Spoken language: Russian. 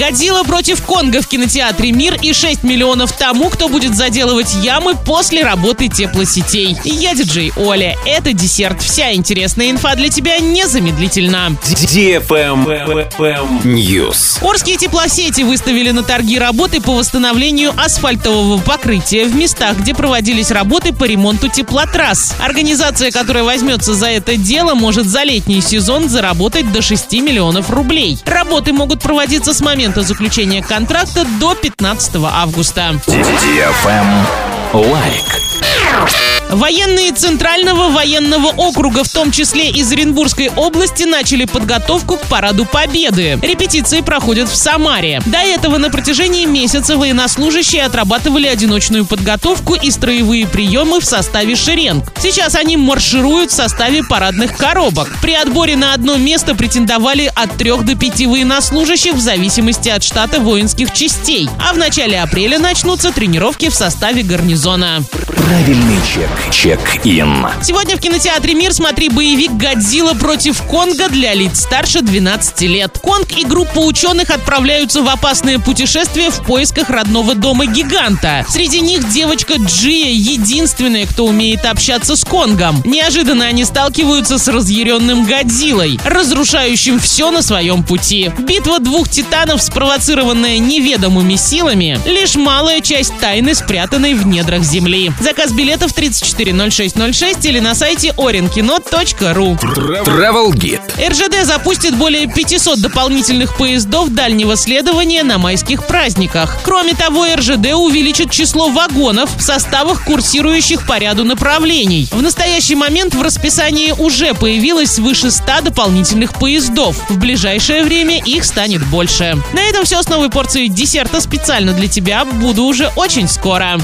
Годзилла против Конга в кинотеатре «Мир» и 6 миллионов тому, кто будет заделывать ямы после работы теплосетей. Я диджей Оля. Это десерт. Вся интересная инфа для тебя незамедлительно. News. Орские теплосети выставили на торги работы по восстановлению асфальтового покрытия в местах, где проводились работы по ремонту теплотрасс. Организация, которая возьмется за это дело, может за летний сезон заработать до 6 миллионов рублей. Работы могут проводиться с момента заключения контракта до 15 августа. Лайк. Военные Центрального военного округа, в том числе из Оренбургской области, начали подготовку к Параду Победы. Репетиции проходят в Самаре. До этого на протяжении месяца военнослужащие отрабатывали одиночную подготовку и строевые приемы в составе шеренг. Сейчас они маршируют в составе парадных коробок. При отборе на одно место претендовали от трех до пяти военнослужащих в зависимости от штата воинских частей. А в начале апреля начнутся тренировки в составе гарнизона. Правильный чек. Чек-ин. Сегодня в кинотеатре «Мир» смотри боевик «Годзилла против Конга» для лиц старше 12 лет. Конг и группа ученых отправляются в опасное путешествие в поисках родного дома гиганта. Среди них девочка Джия, единственная, кто умеет общаться с Конгом. Неожиданно они сталкиваются с разъяренным Годзиллой, разрушающим все на своем пути. Битва двух титанов, спровоцированная неведомыми силами, лишь малая часть тайны, спрятанной в недрах Земли. Заказ билетов 340606 или на сайте orinkino.ru. Travel Guide. РЖД запустит более 500 дополнительных поездов дальнего следования на майских праздниках. Кроме того, РЖД увеличит число вагонов в составах, курсирующих по ряду направлений. В настоящий момент в расписании уже появилось свыше 100 дополнительных поездов. В ближайшее время их станет больше. На этом все с новой порцией десерта специально для тебя. Буду уже очень скоро.